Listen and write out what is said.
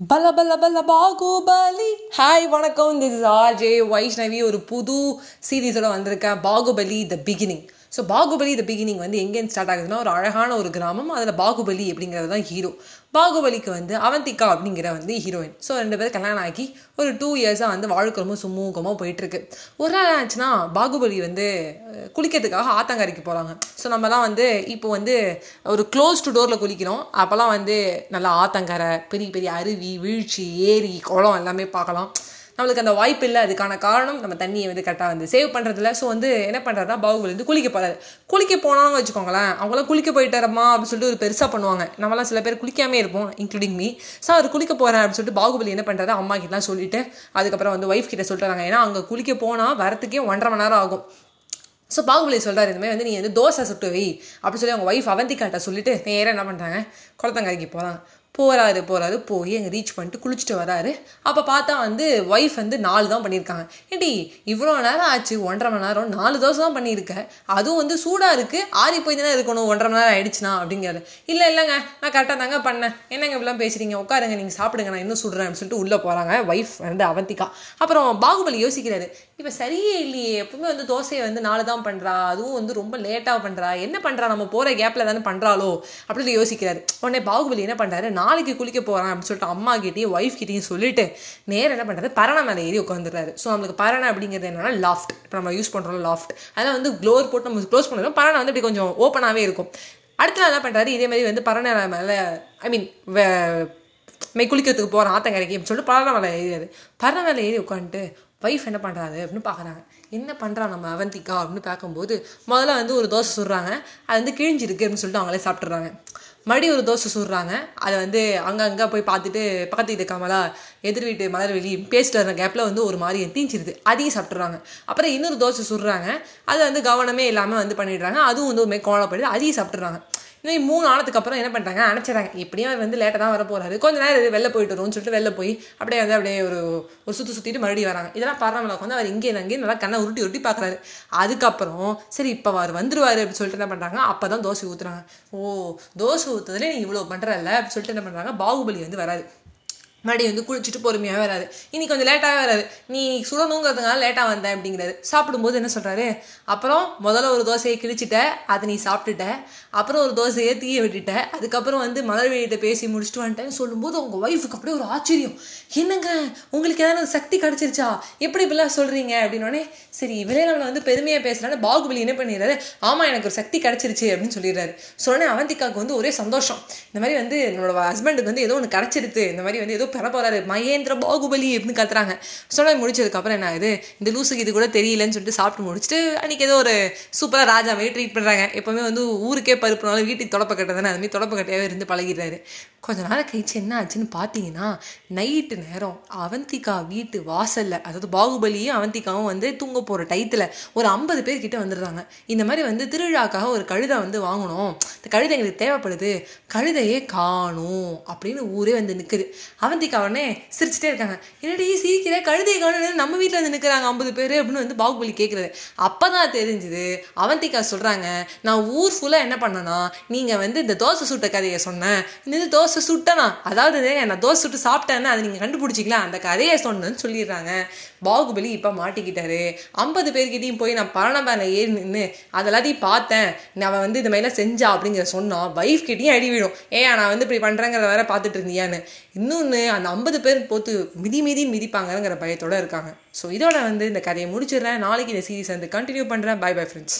பல பல பல பாகுபலி ஹாய் வணக்கம் திஸ் இஸ் ஆர்ஜே வைஷ்ணவி ஒரு புது சீரீஸோட வந்திருக்கேன். Baahubali the beginning so Baahubali the beginning வந்து எங்கேருந்து ஸ்டார்ட் ஆகுதுன்னா ஒரு அழகான ஒரு கிராமம். அதில் பாகுபலி அப்படிங்கிறது தான் ஹீரோ பாகுபலிக்கு வந்து அவந்திகா அப்படிங்கிற வந்து ஹீரோயின் ஸோ ரெண்டு பேரும் கல்யாணம் ஆகி ஒரு டூ இயர்ஸாக வந்து வாழ்க்கை ரொம்ப சுமூகமாக போயிட்டுருக்கு. ஒரு நாள் ஆச்சுன்னா பாகுபலி வந்து குளிக்கிறதுக்காக ஆத்தங்கரைக்கு போகிறாங்க ஸோ நம்மலாம் வந்து இப்போ வந்து ஒரு க்ளோஸ் டு டோரில் குளிக்கிறோம். அப்போல்லாம் வந்து நல்லா ஆத்தங்கரை பெரிய பெரிய அருவி வீழ்ச்சி ஏரி குளம் எல்லாமே பார்க்கலாம். நம்மளுக்கு அந்த வாய்ப்பு இல்லை அதுக்கான காரணம் நம்ம தண்ணியை வந்து கரெக்டாக வந்து சேவ் பண்ணுறதில்ல ஸோ வந்து என்ன பண்ணுறதுனா பாகுபலி வந்து குளிக்க போகிறாரு குளிக்க போனான்னு வச்சுக்கோங்களேன் அவங்களாம் குளிக்க போயிட்டாரம்மா அப்படின்னு சொல்லிட்டு ஒரு பெருசாக பண்ணுவாங்க. நம்மளாம் சில பேர் குளிக்காமே இருப்போம் இன்க்ளூடிங் மீ ஸோ அவர் குளிக்க போகிறேன் அப்படின்னு சொல்லிட்டு பாகுபலி என்ன பண்ணுறாரு அம்மா கிட்டலாம் சொல்லிட்டு அதுக்கப்புறம் வந்து ஒய்ஃப் கிட்ட சொல்லிட்டு ஏன்னா அங்கே குளிக்க போனால் வரத்துக்கே ஒன்றரை மணி நேரம் ஆகும். ஸோ பாகுபலி சொல்கிறார் இந்த மாதிரி வந்து நீ வந்து தோசை சுட்டு வை அப்படின்னு சொல்லி அவங்க ஒய்ஃப் அவந்திக்காட்ட சொல்லிட்டு நேராக என்ன பண்ணுறாங்க குளத்தங்கரைக்கு போகிறாங்க போகிறாரு போகிறாரு போய் அங்கே ரீச் பண்ணிட்டு குளிச்சுட்டு வராரு. அப்போ பார்த்தா வந்து ஒய்ஃப் வந்து நாலு தான் பண்ணியிருக்காங்க. ஏடி இவ்வளோ நேரம் ஆச்சு ஒன்றரை மணி நேரம் நாலு தோசை தான் பண்ணியிருக்க. அதுவும் வந்து சூடாக இருக்குது ஆறி போய் தானே இருக்கணும் ஒன்றரை மணி நேரம் ஆயிடுச்சுனா அப்படிங்கிறாரு. இல்லை இல்லைங்க நான் கரெக்டாக தாங்க பண்ணேன். என்னங்க இப்படிலாம் பேசுகிறீங்க உட்காருங்க நீங்கள் சாப்பிடுங்க நான் இன்னும் சுடுறேன் அப்படின்னு சொல்லிட்டு உள்ளே போகிறாங்க ஒய்ஃப் வந்து அவந்திகா. அப்புறம் பாகுபலி யோசிக்கிறாரு இப்போ சரியே இல்லையே. எப்பவுமே வந்து தோசையை வந்து நாலு தான் பண்ணுறா அதுவும் வந்து ரொம்ப லேட்டாக பண்ணுறா என்ன பண்ணுறா நம்ம போகிற கேப்பில் தானே பண்ணுறாளோ அப்படின்னு யோசிக்கிறாரு. உடனே பாகுபலி என்ன பண்ணுறாரு நாளைக்கு குளிக்க போகிறான் அப்படின்னு சொல்லிட்டு அம்மா கிட்டேயும் ஒய்ஃப் கிட்டேயும் சொல்லிட்டு நேரம் என்ன பண்ணுறாரு பரணை மேலே ஏறி உட்காந்துடுறாரு ஸோ நம்மளுக்கு பரணை அப்படிங்கிறது என்னன்னா லாஃப்ட் இப்போ நம்ம யூஸ் பண்ணுறோம் லாஃப்ட் அதெல்லாம் வந்து க்ளோர் போட்டு நம்ம க்ளோஸ் பண்ணுறோம் பரணை வந்து இப்படி கொஞ்சம் ஓப்பனாகவே இருக்கும். அடுத்த நாள் என்ன பண்ணுறாரு இதே மாதிரி வந்து பரணை மேலே ஐ மீன் மே குளிக்கிறதுக்கு போகிறேன் ஆத்தங்கரைக்கு அப்படின்னு சொல்லிட்டு பரணை மேலே ஏறியாரு பரணை மேலே ஏறி உட்காந்துட்டு ஒய்ஃப் என்ன பண்ணுறாங்க அப்படின்னு பார்க்குறாங்க. என்ன பண்ணுறா நம்ம அவந்திக்கா அப்படின்னு பார்க்கும்போது முதல்ல வந்து ஒரு தோசை சுடுறாங்க. அது வந்து கிழிஞ்சிருக்கு அப்படின்னு சொல்லிட்டு அவங்களே சாப்பிட்றாங்க மறுபடியும் ஒரு தோசை சுடுறாங்க. அதை வந்து அங்கங்கே போய் பார்த்துட்டு பக்கத்து வீட்டு கமலா எதிர் வீட்டு மலர் வெளி பேசிட்டு வர கேப்பில் வந்து ஒரு மாதிரி தீஞ்சிருது அதையும் சாப்பிட்றாங்க அப்புறம் இன்னொரு தோசை சுடுறாங்க. அதை வந்து கவனமே இல்லாமல் வந்து பண்ணிடுறாங்க. அதுவும் வந்து ஒரு மாதிரி கோலப்படுது அதையும் சாப்பிட்றாங்க இதே மூணு ஆனதுக்கு அப்புறம் என்ன பண்ணுறாங்க அணைச்சிடறாங்க. எப்படியும் அவர் வந்து லேட்டாக தான் வர போகிறாரு கொஞ்ச நேரம் இது வெளில போயிட்டு வரும்னு சொல்லிட்டு வெளில போய் அப்படியே வந்து அப்படியே ஒரு ஒரு சுற்றி சுற்றிட்டு மறுபடியும் வராங்க. இதெல்லாம் பரவாயில்ல வந்து அவர் இங்கே அங்கேயும் நல்லா கண்ணை உருட்டி உருட்டி பார்க்குறாரு. அதுக்கப்புறம் சரி இப்போ அவர் வந்துருவார் அப்படின்னு சொல்லிட்டு என்ன பண்ணுறாங்க அப்போ தான் தோசை ஊற்றுறாங்க ஓ தோசை ஊற்றுறதுல நீ இவ்வளோ பண்ணுறல்ல அப்படின்னு சொல்லிட்டு என்ன பண்ணுறாங்க பாகுபலி வந்து வராது மறுபடியும் வந்து குளிச்சுட்டு பொறுமையாக வராது. இன்றைக்கி கொஞ்சம் லேட்டாகவே வராது. நீ சுடணுங்கிறதுனால லேட்டாக வந்தேன் அப்படிங்கிறாரு. சாப்பிடும்போது என்ன சொல்கிறாரு அப்புறம் முதல்ல ஒரு தோசையை கிழிச்சிட்ட அதை நீ சாப்பிட்டுட்ட. அப்புறம் ஒரு தோசையை தீய விட்டுட்ட. அதுக்கப்புறம் வந்து மலர்வெளியிட்ட பேசி முடிச்சுட்டு வந்துட்டேன்னு சொல்லும்போது உங்கள் ஒய்ஃபுக்கு அப்படியே ஒரு ஆச்சரியம். என்னங்க? உங்களுக்கு ஏதாவது சக்தி கிடச்சிருச்சா? எப்படி இப்படிலாம் சொல்கிறீங்க அப்படின்னோடனே சரி இவரே நம்மளை வந்து பெருமையாக பேசுகிறான்னு பாகுபலி என்ன பண்ணிடுறாரு? ஆமாம் எனக்கு ஒரு சக்தி கிடச்சிருச்சு அப்படின்னு சொல்லிடுறாரு. சொன்னே அவந்திக்காவுக்கு வந்து ஒரே சந்தோஷம். இந்த மாதிரி வந்து என்னோட ஹஸ்பண்டுக்கு வந்து ஏதோ ஒன்று கிடச்சிருது இந்த மாதிரி வந்து ஏதோ பெற போறாரு. மகேந்திர பாகுபலி அப்படின்னு கத்துறாங்க. சொன்ன முடிச்சதுக்கப்புறம் என்ன ஆகுது? இந்த லூசுக்கு இது கூட தெரியலன்னு சொல்லிட்டு சாப்பிட்டு முடிச்சுட்டு அன்னைக்கு ஏதோ ஒரு சூப்பராக ராஜா மாதிரி ட்ரீட் பண்ணுறாங்க எப்போவுமே வந்து ஊருக்கே பருப்புனாலும் வீட்டுக்கு தொடப்ப கட்டதானே அதுமாதிரி தொடப்ப கட்டையாகவே இருந்து பழகிடுறாரு. கொஞ்ச நாள் கழிச்சு என்ன ஆச்சுன்னு பார்த்தீங்கன்னா நைட்டு நேரம் அவந்திகா வீட்டு வாசலில் அதாவது பாகுபலியும் அவந்திகாவும் வந்து தூங்க போகிற டயத்தில் ஒரு ஐம்பது பேர் கிட்ட வந்துடுறாங்க. இந்த மாதிரி வந்து திருவிழாக்காக ஒரு கழுதை வந்து வாங்கணும். இந்த கழுதை எங்களுக்கு தேவைப்படுது. கழுதையே காணும் அப்படின்னு ஊரே வந்து நிற்குது அவந்திகா உடனே சிரிச்சுட்டே இருக்காங்க. என்னடி சீக்கிர கழுதையை காணும் நம்ம வீட்டில் வந்து நிற்கிறாங்க ஐம்பது பேர் அப்படின்னு வந்து பாகுபலி கேட்குறது அப்போ தான் தெரிஞ்சுது. அவந்திகா சொல்கிறாங்க நான் ஊர் ஃபுல்லாக என்ன பண்ணேன்னா நீங்கள் வந்து இந்த தோசை சுட்ட கதையை சொன்னேன். இந்த தோசை சுட்டனா? அதாவது நான் தோசை சுட்டு சாப்பிட்டேன்னு அதை நீங்கள் கண்டுபிடிச்சிக்கலாம். அந்த கதையை சொன்னேன்னு சொல்லிடுறாங்க. பாகுபலி இப்போ மாட்டிக்கிட்டாரு. ஐம்பது பேர்கிட்டையும் போய் நான் பரணபேனை ஏறி நின்று அதெல்லாத்தையும் பார்த்தேன். நான் வந்து இந்த மாதிரிலாம் செஞ்சா அப்படிங்கிற சொன்னா வைஃப் கிட்டேயும் அடி விடும் ஏன் நான் வந்து இப்படி பண்ணுறேங்கிறத வேற பார்த்துட்டு இருந்தியான்னு. இன்னொன்று அந்த ஐம்பது பேர் போத்து மிதி மிதி மிதிப்பாங்கங்கிற பயத்தோடு இருக்காங்க. ஸோ இதோட வந்து இந்த கதையை முடிச்சிடுறேன். நாளைக்கு இந்த சீரீஸ் வந்து கண்டினியூ பண்ணுறேன் பை பை ஃப்ரெண்ட்ஸ்